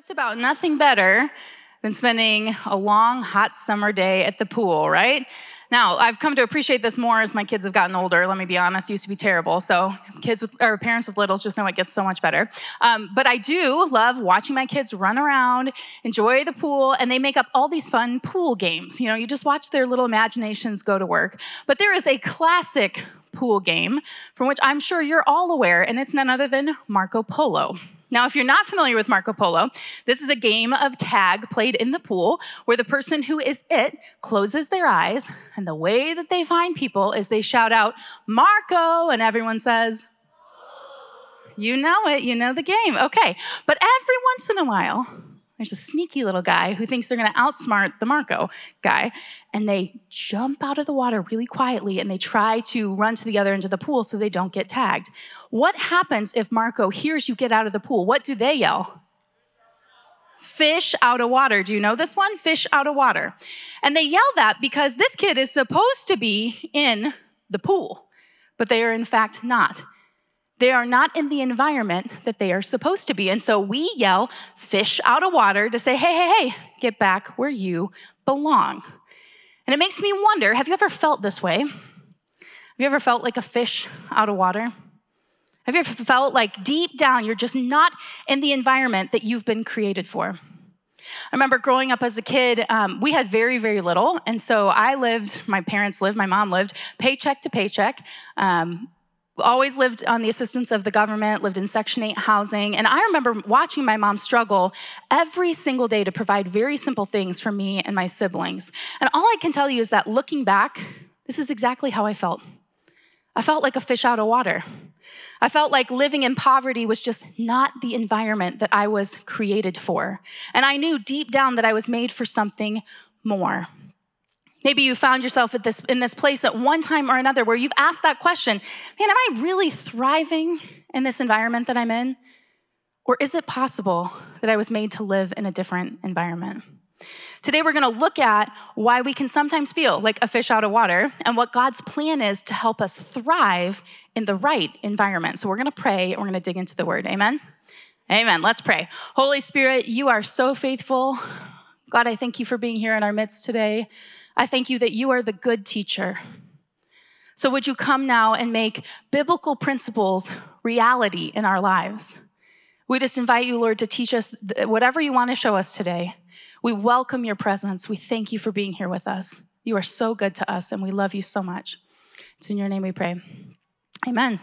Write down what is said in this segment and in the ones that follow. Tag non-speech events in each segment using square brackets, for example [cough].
Just about nothing better than spending a long, hot summer day at the pool, right? Now, I've come to appreciate this more as my kids have gotten older. Let me be honest, used to be terrible. So, kids with, or parents with littles just know it gets so much better. Um, but I do love watching my kids run around, enjoy the pool, and they make up all these fun pool games. You know, you just watch their little imaginations go to work. But there is a classic pool game from which I'm sure you're all aware, and it's none other than Marco Polo. Now, if you're not familiar with Marco Polo, this is a game of tag played in the pool where the person who is it closes their eyes, and the way that they find people is they shout out, Marco, and everyone says, You know it, you know the game. Okay. But every once in a while, there's a sneaky little guy who thinks they're going to outsmart the Marco guy, and they jump out of the water really quietly and they try to run to the other end of the pool so they don't get tagged. What happens if Marco hears you get out of the pool? What do they yell? Fish out of water. Do you know this one? Fish out of water. And they yell that because this kid is supposed to be in the pool, but they are in fact not. They are not in the environment that they are supposed to be. And so we yell fish out of water to say, hey, hey, hey, get back where you belong. And it makes me wonder have you ever felt this way? Have you ever felt like a fish out of water? Have you ever felt like deep down you're just not in the environment that you've been created for? I remember growing up as a kid, um, we had very, very little. And so I lived, my parents lived, my mom lived paycheck to paycheck. Um, always lived on the assistance of the government, lived in Section 8 housing. And I remember watching my mom struggle every single day to provide very simple things for me and my siblings. And all I can tell you is that looking back, this is exactly how I felt. I felt like a fish out of water. I felt like living in poverty was just not the environment that I was created for. And I knew deep down that I was made for something more. Maybe you found yourself at this, in this place at one time or another where you've asked that question man, am I really thriving in this environment that I'm in? Or is it possible that I was made to live in a different environment? Today, we're going to look at why we can sometimes feel like a fish out of water and what God's plan is to help us thrive in the right environment. So, we're going to pray and we're going to dig into the word. Amen? Amen. Let's pray. Holy Spirit, you are so faithful. God, I thank you for being here in our midst today. I thank you that you are the good teacher. So, would you come now and make biblical principles reality in our lives? We just invite you, Lord, to teach us whatever you want to show us today. We welcome your presence. We thank you for being here with us. You are so good to us, and we love you so much. It's in your name we pray. Amen.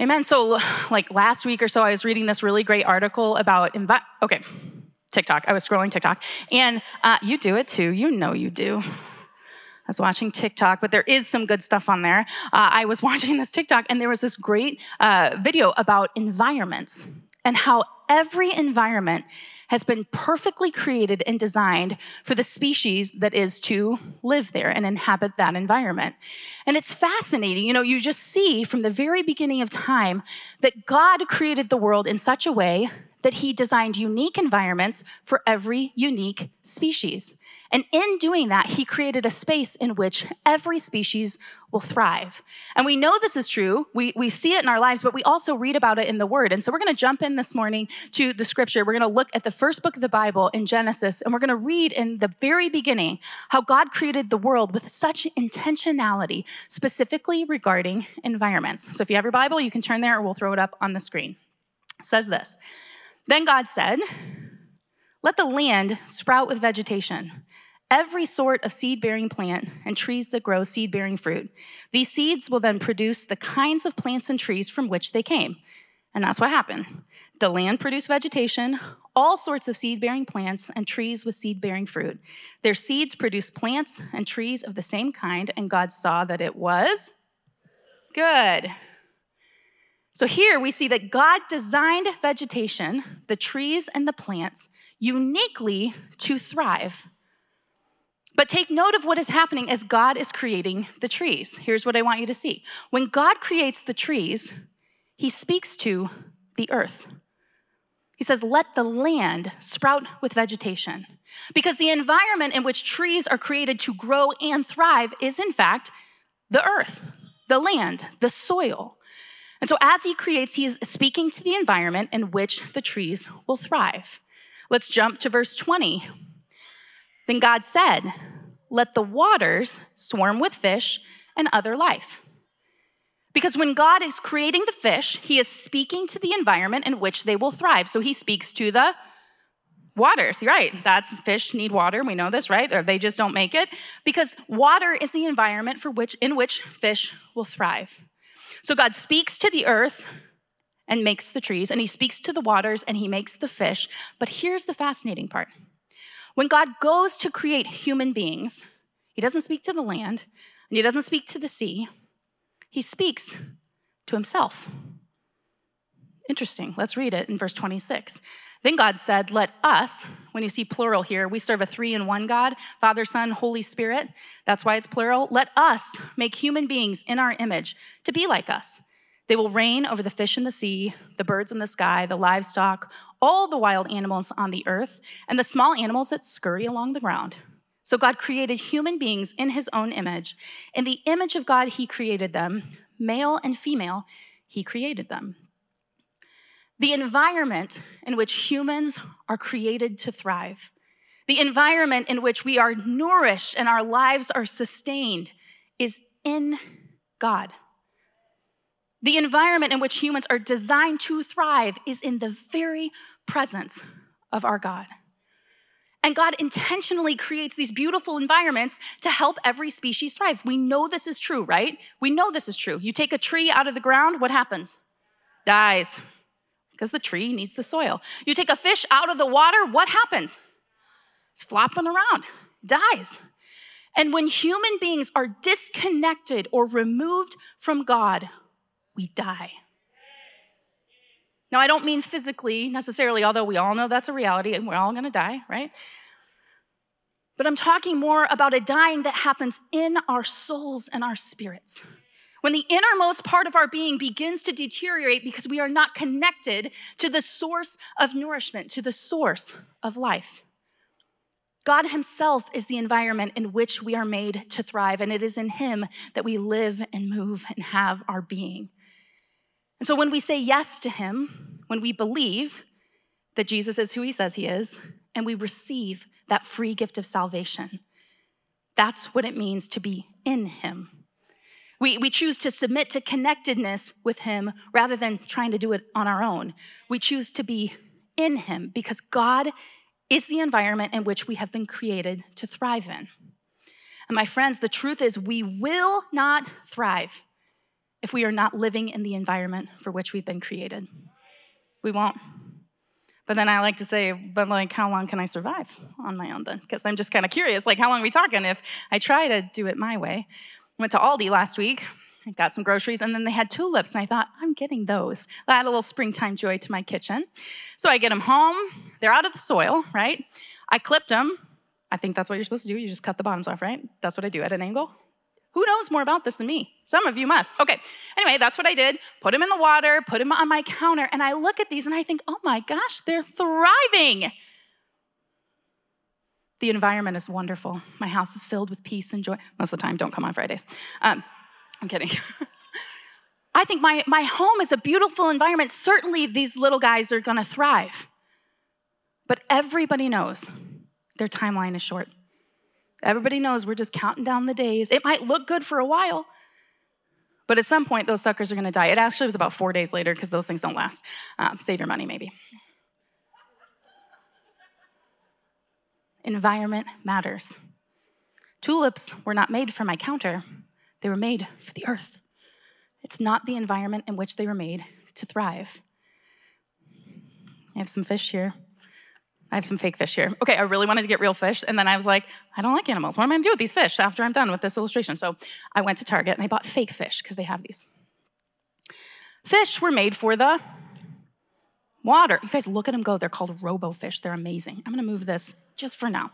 Amen. So, like last week or so, I was reading this really great article about, envi- okay, TikTok. I was scrolling TikTok. And uh, you do it too. You know you do. I was watching TikTok, but there is some good stuff on there. Uh, I was [laughs] watching this TikTok, and there was this great uh, video about environments and how every environment has been perfectly created and designed for the species that is to live there and inhabit that environment. And it's fascinating. You know, you just see from the very beginning of time that God created the world in such a way that he designed unique environments for every unique species. And in doing that, he created a space in which every species will thrive. And we know this is true. We, we see it in our lives, but we also read about it in the Word. And so we're going to jump in this morning to the scripture. We're going to look at the first book of the Bible in Genesis, and we're going to read in the very beginning how God created the world with such intentionality, specifically regarding environments. So if you have your Bible, you can turn there, or we'll throw it up on the screen. It says this. Then God said, Let the land sprout with vegetation, every sort of seed bearing plant, and trees that grow seed bearing fruit. These seeds will then produce the kinds of plants and trees from which they came. And that's what happened. The land produced vegetation, all sorts of seed bearing plants, and trees with seed bearing fruit. Their seeds produced plants and trees of the same kind, and God saw that it was good. So here we see that God designed vegetation, the trees and the plants, uniquely to thrive. But take note of what is happening as God is creating the trees. Here's what I want you to see. When God creates the trees, he speaks to the earth. He says, Let the land sprout with vegetation. Because the environment in which trees are created to grow and thrive is, in fact, the earth, the land, the soil. And so, as he creates, he is speaking to the environment in which the trees will thrive. Let's jump to verse 20. Then God said, Let the waters swarm with fish and other life. Because when God is creating the fish, he is speaking to the environment in which they will thrive. So he speaks to the waters. You're right. That's fish need water. We know this, right? Or they just don't make it. Because water is the environment for which in which fish will thrive. So God speaks to the earth and makes the trees, and he speaks to the waters and he makes the fish. But here's the fascinating part. When God goes to create human beings, he doesn't speak to the land and he doesn't speak to the sea he speaks to himself. Interesting. Let's read it in verse 26. Then God said, Let us, when you see plural here, we serve a three in one God, Father, Son, Holy Spirit. That's why it's plural. Let us make human beings in our image to be like us. They will reign over the fish in the sea, the birds in the sky, the livestock, all the wild animals on the earth, and the small animals that scurry along the ground. So God created human beings in his own image. In the image of God, he created them, male and female, he created them. The environment in which humans are created to thrive, the environment in which we are nourished and our lives are sustained, is in God. The environment in which humans are designed to thrive is in the very presence of our God. And God intentionally creates these beautiful environments to help every species thrive. We know this is true, right? We know this is true. You take a tree out of the ground, what happens? Dies, because the tree needs the soil. You take a fish out of the water, what happens? It's flopping around, dies. And when human beings are disconnected or removed from God, we die. Now, I don't mean physically necessarily, although we all know that's a reality and we're all gonna die, right? But I'm talking more about a dying that happens in our souls and our spirits. When the innermost part of our being begins to deteriorate because we are not connected to the source of nourishment, to the source of life. God Himself is the environment in which we are made to thrive, and it is in Him that we live and move and have our being. And so when we say yes to Him, when we believe that Jesus is who He says He is, and we receive that free gift of salvation, that's what it means to be in Him. We, we choose to submit to connectedness with Him rather than trying to do it on our own. We choose to be in Him because God is the environment in which we have been created to thrive in. And my friends, the truth is, we will not thrive if we are not living in the environment for which we've been created. We won't. But then I like to say, but like, how long can I survive on my own then? Because I'm just kind of curious, like, how long are we talking if I try to do it my way? I went to Aldi last week, I got some groceries, and then they had tulips, and I thought, I'm getting those. That add a little springtime joy to my kitchen. So I get them home, they're out of the soil, right? I clipped them. I think that's what you're supposed to do. You just cut the bottoms off, right? That's what I do at an angle. Who knows more about this than me? Some of you must. Okay. Anyway, that's what I did. Put them in the water, put them on my counter, and I look at these and I think, oh my gosh, they're thriving. The environment is wonderful. My house is filled with peace and joy. Most of the time, don't come on Fridays. Um, I'm kidding. [laughs] I think my, my home is a beautiful environment. Certainly, these little guys are gonna thrive. But everybody knows their timeline is short. Everybody knows we're just counting down the days. It might look good for a while, but at some point, those suckers are gonna die. It actually was about four days later because those things don't last. Um, save your money, maybe. Environment matters. Tulips were not made for my counter, they were made for the earth. It's not the environment in which they were made to thrive. I have some fish here. I have some fake fish here. Okay, I really wanted to get real fish. And then I was like, I don't like animals. What am I gonna do with these fish after I'm done with this illustration? So I went to Target and I bought fake fish because they have these. Fish were made for the water. You guys look at them go. They're called robofish. They're amazing. I'm gonna move this just for now.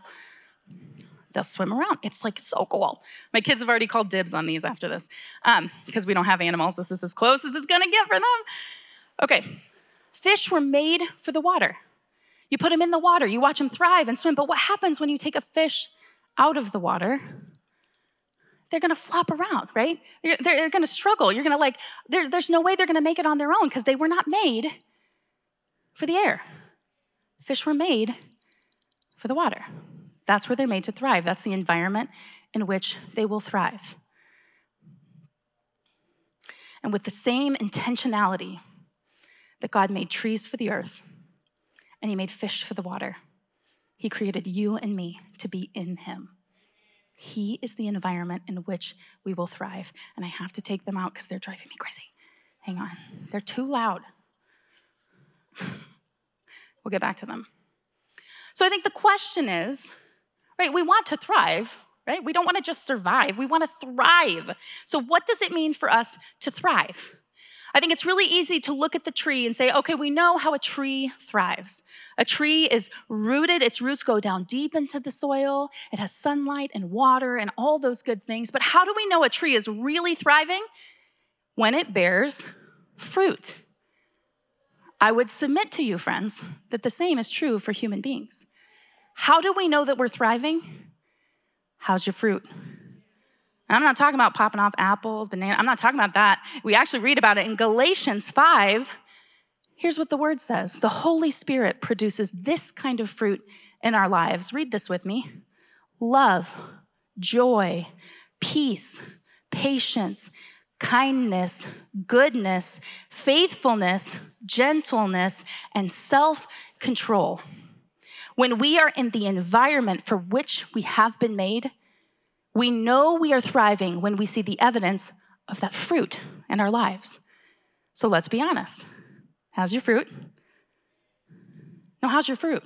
They'll swim around. It's like so cool. My kids have already called dibs on these after this um, because we don't have animals. This is as close as it's gonna get for them. Okay, fish were made for the water. You put them in the water, you watch them thrive and swim. But what happens when you take a fish out of the water? they're going to flop around, right? They're, they're, they're going to struggle. You're going to like, there's no way they're going to make it on their own because they were not made for the air. Fish were made for the water. That's where they're made to thrive. That's the environment in which they will thrive. And with the same intentionality that God made trees for the earth and He made fish for the water, He created you and me to be in Him. He is the environment in which we will thrive. And I have to take them out because they're driving me crazy. Hang on, they're too loud. [laughs] We'll get back to them. So I think the question is right, we want to thrive, right? We don't want to just survive, we want to thrive. So, what does it mean for us to thrive? I think it's really easy to look at the tree and say, okay, we know how a tree thrives. A tree is rooted, its roots go down deep into the soil, it has sunlight and water and all those good things. But how do we know a tree is really thriving? When it bears fruit. I would submit to you, friends, that the same is true for human beings. How do we know that we're thriving? How's your fruit? I'm not talking about popping off apples, bananas. I'm not talking about that. We actually read about it in Galatians 5. Here's what the word says The Holy Spirit produces this kind of fruit in our lives. Read this with me love, joy, peace, patience, kindness, goodness, faithfulness, gentleness, and self control. When we are in the environment for which we have been made, we know we are thriving when we see the evidence of that fruit in our lives. So let's be honest. How's your fruit? No, how's your fruit?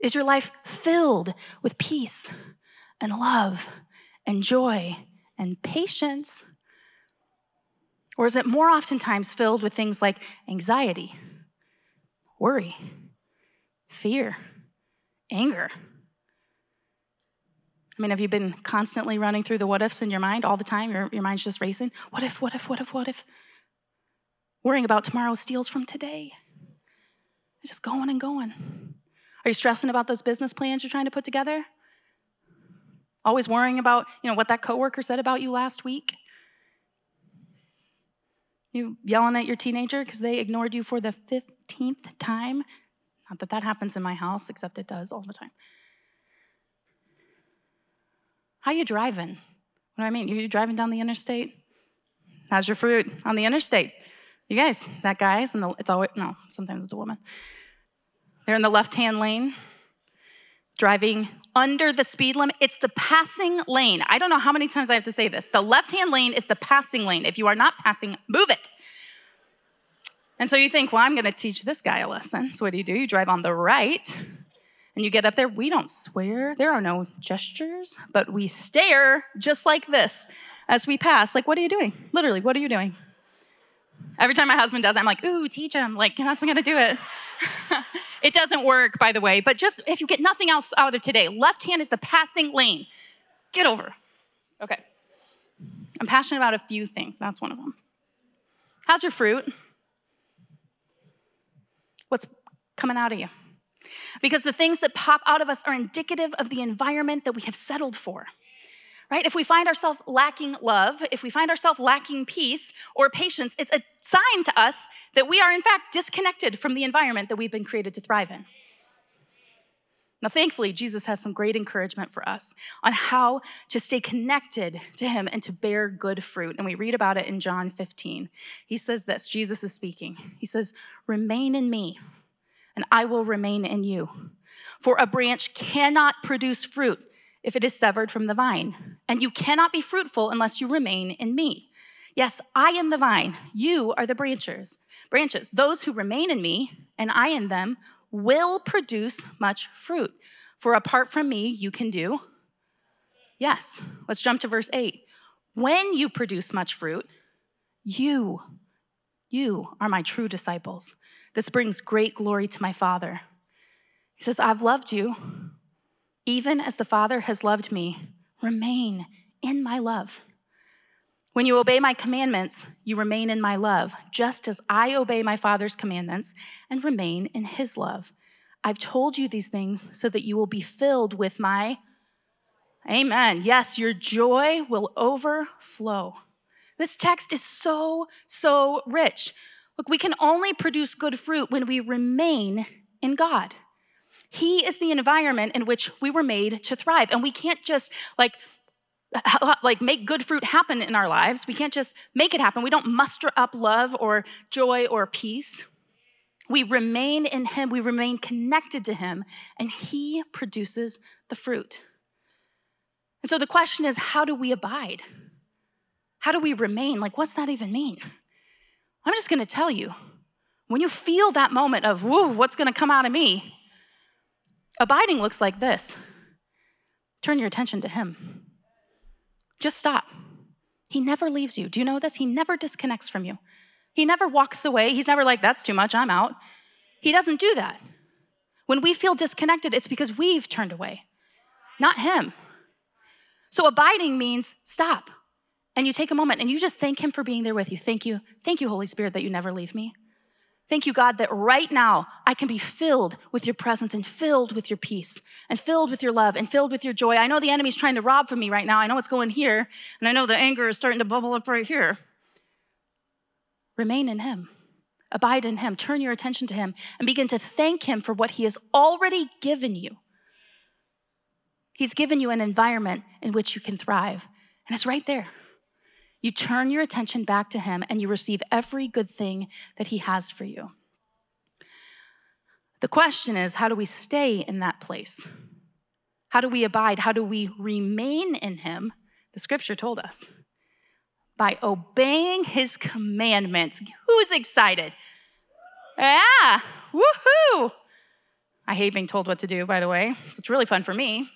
Is your life filled with peace and love and joy and patience? Or is it more oftentimes filled with things like anxiety, worry, fear, anger? I mean, have you been constantly running through the what ifs in your mind all the time? Your, your mind's just racing. What if, what if, what if, what if? Worrying about tomorrow steals from today. It's just going and going. Are you stressing about those business plans you're trying to put together? Always worrying about, you know, what that coworker said about you last week? You yelling at your teenager because they ignored you for the 15th time? Not that that happens in my house, except it does all the time. How you driving? What do I mean? You driving down the interstate? How's your fruit on the interstate? You guys, that guy's in the, it's always, no, sometimes it's a woman. They're in the left hand lane, driving under the speed limit. It's the passing lane. I don't know how many times I have to say this. The left hand lane is the passing lane. If you are not passing, move it. And so you think, well, I'm going to teach this guy a lesson. So what do you do? You drive on the right and you get up there, we don't swear. There are no gestures, but we stare just like this as we pass. Like, what are you doing? Literally, what are you doing? Every time my husband does, I'm like, ooh, teach him. Like, that's not gonna do it. [laughs] it doesn't work, by the way. But just if you get nothing else out of today, left hand is the passing lane. Get over. Okay. I'm passionate about a few things. That's one of them. How's your fruit? What's coming out of you? Because the things that pop out of us are indicative of the environment that we have settled for. Right? If we find ourselves lacking love, if we find ourselves lacking peace or patience, it's a sign to us that we are, in fact, disconnected from the environment that we've been created to thrive in. Now, thankfully, Jesus has some great encouragement for us on how to stay connected to Him and to bear good fruit. And we read about it in John 15. He says this Jesus is speaking. He says, Remain in me and I will remain in you. For a branch cannot produce fruit if it is severed from the vine, and you cannot be fruitful unless you remain in me. Yes, I am the vine, you are the branches. Branches, those who remain in me and I in them will produce much fruit. For apart from me, you can do. Yes, let's jump to verse 8. When you produce much fruit, you you are my true disciples. This brings great glory to my Father. He says, I've loved you, even as the Father has loved me. Remain in my love. When you obey my commandments, you remain in my love, just as I obey my Father's commandments and remain in his love. I've told you these things so that you will be filled with my Amen. Yes, your joy will overflow. This text is so, so rich. Look, we can only produce good fruit when we remain in God. He is the environment in which we were made to thrive. And we can't just like like make good fruit happen in our lives. We can't just make it happen. We don't muster up love or joy or peace. We remain in him, we remain connected to him, and he produces the fruit. And so the question is how do we abide? How do we remain? Like, what's that even mean? I'm just gonna tell you when you feel that moment of, whoa, what's gonna come out of me? Abiding looks like this turn your attention to Him. Just stop. He never leaves you. Do you know this? He never disconnects from you. He never walks away. He's never like, that's too much, I'm out. He doesn't do that. When we feel disconnected, it's because we've turned away, not Him. So abiding means stop. And you take a moment and you just thank Him for being there with you. Thank you. Thank you, Holy Spirit, that you never leave me. Thank you, God, that right now I can be filled with your presence and filled with your peace and filled with your love and filled with your joy. I know the enemy's trying to rob from me right now. I know it's going here, and I know the anger is starting to bubble up right here. Remain in Him, abide in Him, turn your attention to Him, and begin to thank Him for what He has already given you. He's given you an environment in which you can thrive, and it's right there. You turn your attention back to Him and you receive every good thing that He has for you. The question is how do we stay in that place? How do we abide? How do we remain in Him? The scripture told us by obeying His commandments. Who's excited? Yeah, woohoo! I hate being told what to do, by the way. So it's really fun for me.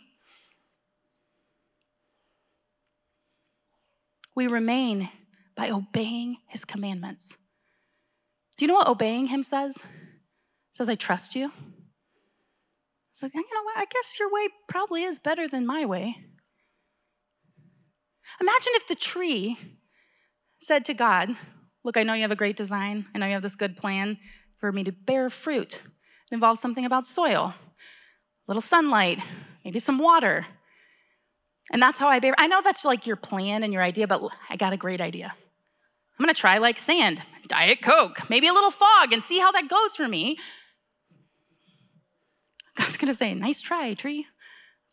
We remain by obeying his commandments. Do you know what obeying him says? It says, I trust you. It's like, you know what? I guess your way probably is better than my way. Imagine if the tree said to God, Look, I know you have a great design. I know you have this good plan for me to bear fruit. It involves something about soil, a little sunlight, maybe some water. And that's how I bear. I know that's like your plan and your idea, but I got a great idea. I'm gonna try like sand, Diet Coke, maybe a little fog, and see how that goes for me. [laughs] God's gonna say, nice try, tree.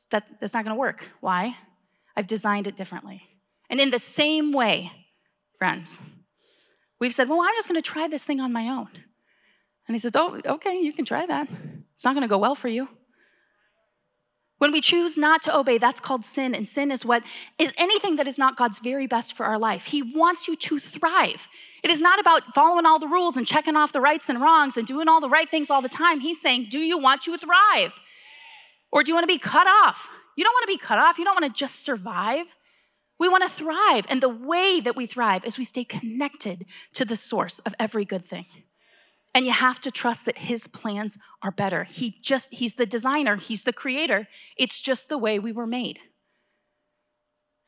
That, that's not gonna work. Why? I've designed it differently. And in the same way, friends, we've said, well, I'm just gonna try this thing on my own. And he says, oh, okay, you can try that. It's not gonna go well for you. When we choose not to obey, that's called sin. And sin is what is anything that is not God's very best for our life. He wants you to thrive. It is not about following all the rules and checking off the rights and wrongs and doing all the right things all the time. He's saying, Do you want to thrive? Or do you want to be cut off? You don't want to be cut off. You don't want to just survive. We want to thrive. And the way that we thrive is we stay connected to the source of every good thing. And you have to trust that his plans are better. He just, he's the designer, he's the creator. It's just the way we were made.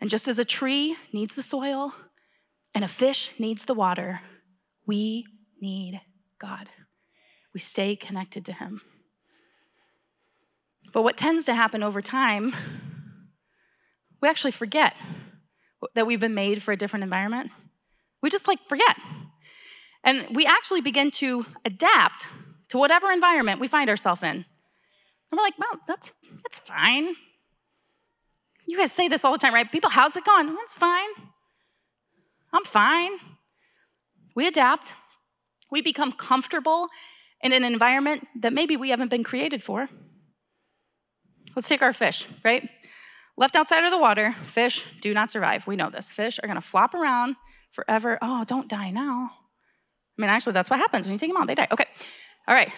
And just as a tree needs the soil and a fish needs the water, we need God. We stay connected to him. But what tends to happen over time, we actually forget that we've been made for a different environment. We just like forget. And we actually begin to adapt to whatever environment we find ourselves in. And we're like, well, that's, that's fine. You guys say this all the time, right? People, how's it going? That's fine. I'm fine. We adapt. We become comfortable in an environment that maybe we haven't been created for. Let's take our fish, right? Left outside of the water, fish do not survive. We know this. Fish are gonna flop around forever. Oh, don't die now. I mean, actually, that's what happens when you take them out. They die. Okay. All right.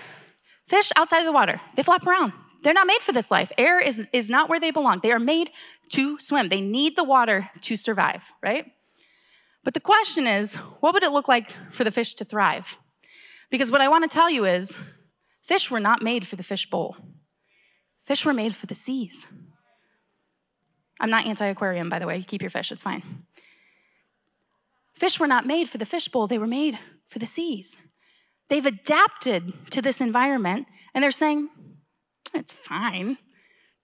Fish outside of the water, they flop around. They're not made for this life. Air is, is not where they belong. They are made to swim. They need the water to survive, right? But the question is, what would it look like for the fish to thrive? Because what I want to tell you is, fish were not made for the fish bowl. Fish were made for the seas. I'm not anti aquarium, by the way. Keep your fish, it's fine. Fish were not made for the fish bowl, they were made for the seas. They've adapted to this environment and they're saying, it's fine.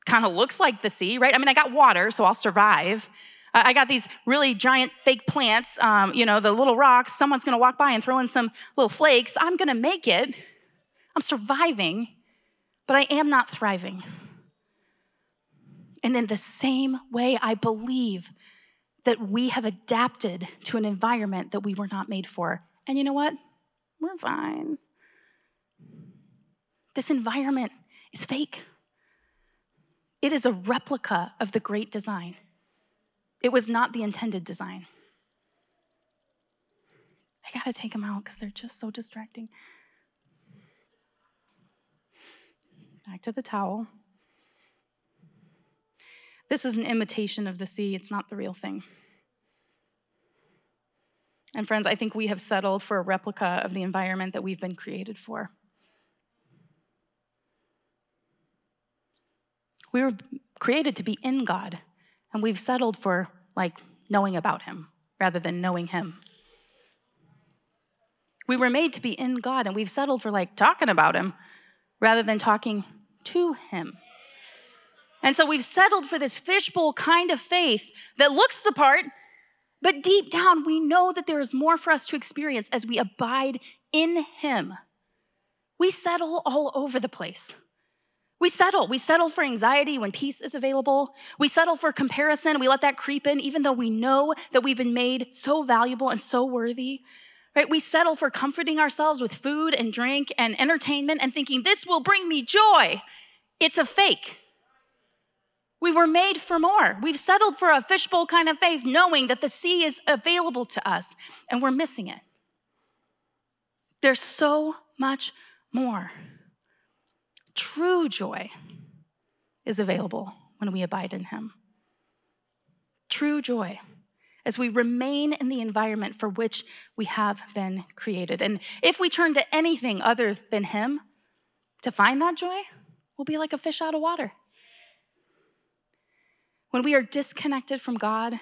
kind of looks like the sea, right? I mean, I got water, so I'll survive. I got these really giant fake plants, um, you know, the little rocks. Someone's gonna walk by and throw in some little flakes. I'm gonna make it. I'm surviving, but I am not thriving. And in the same way, I believe that we have adapted to an environment that we were not made for. And you know what? We're fine. This environment is fake. It is a replica of the great design. It was not the intended design. I gotta take them out because they're just so distracting. Back to the towel. This is an imitation of the sea, it's not the real thing. And friends, I think we have settled for a replica of the environment that we've been created for. We were created to be in God, and we've settled for like knowing about Him rather than knowing Him. We were made to be in God, and we've settled for like talking about Him rather than talking to Him. And so we've settled for this fishbowl kind of faith that looks the part, but deep down we know that there is more for us to experience as we abide in Him. We settle all over the place. We settle. We settle for anxiety when peace is available. We settle for comparison. We let that creep in, even though we know that we've been made so valuable and so worthy. Right? We settle for comforting ourselves with food and drink and entertainment and thinking this will bring me joy. It's a fake. We were made for more. We've settled for a fishbowl kind of faith, knowing that the sea is available to us and we're missing it. There's so much more. True joy is available when we abide in Him. True joy as we remain in the environment for which we have been created. And if we turn to anything other than Him to find that joy, we'll be like a fish out of water. When we are disconnected from God,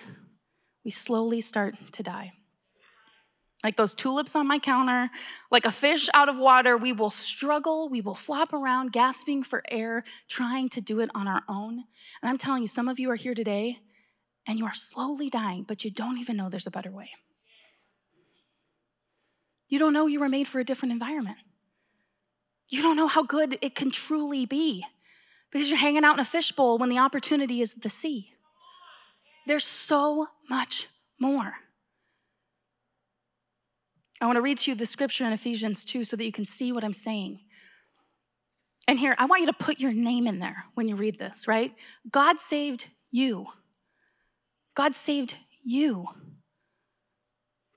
we slowly start to die like those tulips on my counter, like a fish out of water, we will struggle, we will flop around, gasping for air, trying to do it on our own. And I'm telling you, some of you are here today and you are slowly dying, but you don't even know there's a better way. You don't know you were made for a different environment. You don't know how good it can truly be because you're hanging out in a fishbowl when the opportunity is the sea. There's so much more. I want to read to you the scripture in Ephesians 2 so that you can see what I'm saying. And here, I want you to put your name in there when you read this, right? God saved you. God saved you.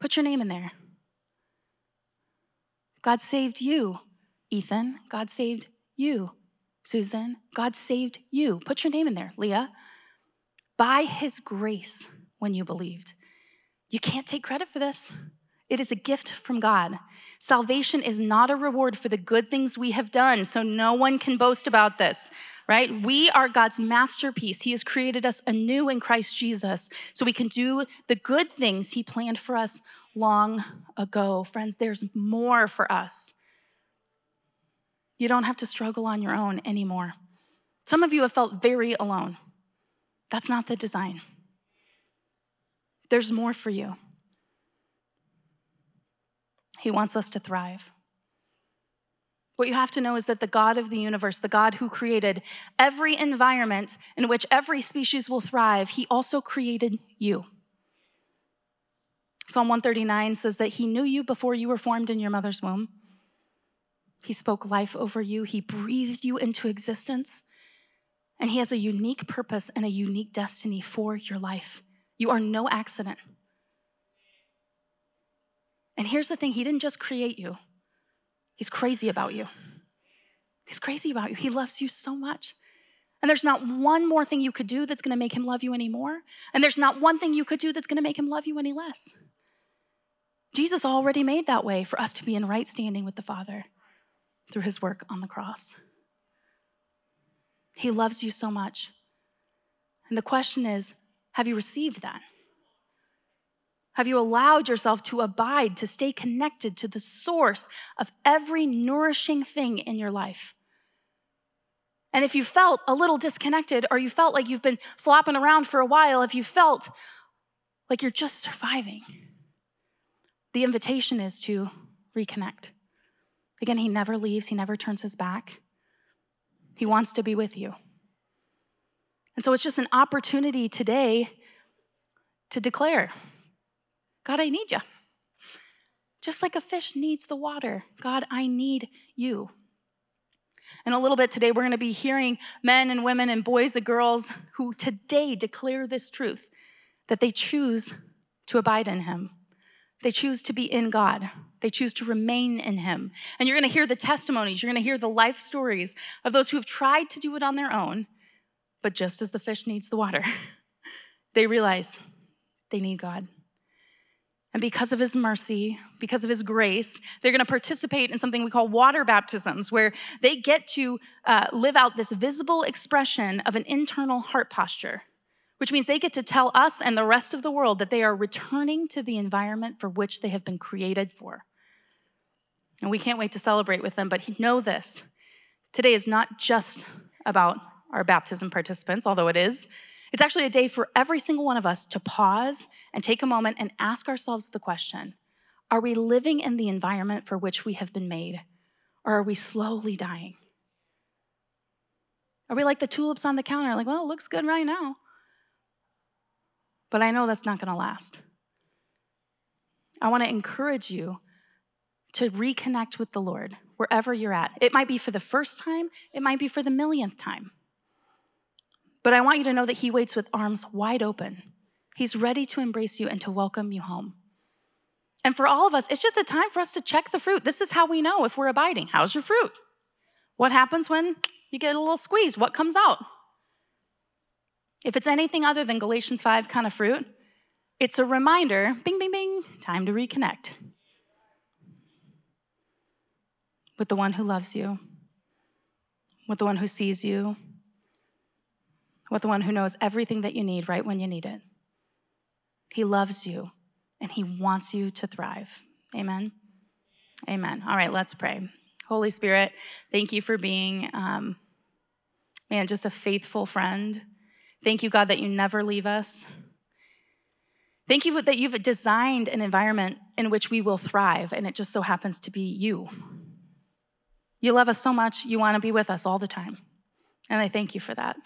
Put your name in there. God saved you, Ethan. God saved you, Susan. God saved you. Put your name in there, Leah. By his grace when you believed. You can't take credit for this. It is a gift from God. Salvation is not a reward for the good things we have done, so no one can boast about this, right? We are God's masterpiece. He has created us anew in Christ Jesus so we can do the good things He planned for us long ago. Friends, there's more for us. You don't have to struggle on your own anymore. Some of you have felt very alone. That's not the design. There's more for you. He wants us to thrive. What you have to know is that the God of the universe, the God who created every environment in which every species will thrive, he also created you. Psalm 139 says that he knew you before you were formed in your mother's womb. He spoke life over you, he breathed you into existence, and he has a unique purpose and a unique destiny for your life. You are no accident. And here's the thing He didn't just create you, He's crazy about you. He's crazy about you. He loves you so much. And there's not one more thing you could do that's gonna make him love you anymore. And there's not one thing you could do that's gonna make him love you any less. Jesus already made that way for us to be in right standing with the Father through his work on the cross. He loves you so much. And the question is have you received that? Have you allowed yourself to abide, to stay connected to the source of every nourishing thing in your life? And if you felt a little disconnected or you felt like you've been flopping around for a while, if you felt like you're just surviving, the invitation is to reconnect. Again, He never leaves, He never turns His back. He wants to be with you. And so it's just an opportunity today to declare God, I need you. Just like a fish needs the water, God, I need you. In a little bit today, we're going to be hearing men and women and boys and girls who today declare this truth that they choose to abide in Him. They choose to be in God. They choose to remain in Him. And you're going to hear the testimonies, you're going to hear the life stories of those who have tried to do it on their own, but just as the fish needs the water, [laughs] they realize they need God. And because of his mercy, because of his grace, they're going to participate in something we call water baptisms, where they get to uh, live out this visible expression of an internal heart posture, which means they get to tell us and the rest of the world that they are returning to the environment for which they have been created for. And we can't wait to celebrate with them, but know this today is not just about our baptism participants, although it is. It's actually a day for every single one of us to pause and take a moment and ask ourselves the question Are we living in the environment for which we have been made, or are we slowly dying? Are we like the tulips on the counter, like, well, it looks good right now? But I know that's not gonna last. I wanna encourage you to reconnect with the Lord wherever you're at. It might be for the first time, it might be for the millionth time. But I want you to know that He waits with arms wide open. He's ready to embrace you and to welcome you home. And for all of us, it's just a time for us to check the fruit. This is how we know if we're abiding. How's your fruit? What happens when you get a little squeezed? What comes out? If it's anything other than Galatians 5 kind of fruit, it's a reminder bing, bing, bing, time to reconnect with the one who loves you, with the one who sees you, with the one who knows everything that you need right when you need it. He loves you and he wants you to thrive. Amen. Amen. All right, let's pray. Holy Spirit, thank you for being, um, man, just a faithful friend. Thank you, God, that you never leave us. Thank you that you've designed an environment in which we will thrive, and it just so happens to be you. You love us so much, you want to be with us all the time. And I thank you for that.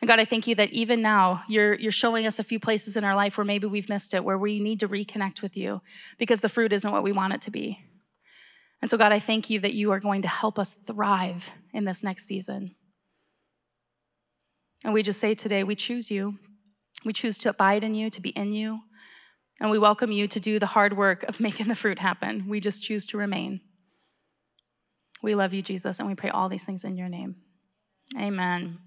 And God, I thank you that even now you're, you're showing us a few places in our life where maybe we've missed it, where we need to reconnect with you because the fruit isn't what we want it to be. And so, God, I thank you that you are going to help us thrive in this next season. And we just say today, we choose you. We choose to abide in you, to be in you. And we welcome you to do the hard work of [laughs] making the fruit happen. We just choose to remain. We love you, Jesus, and we pray all these things in your name. Amen.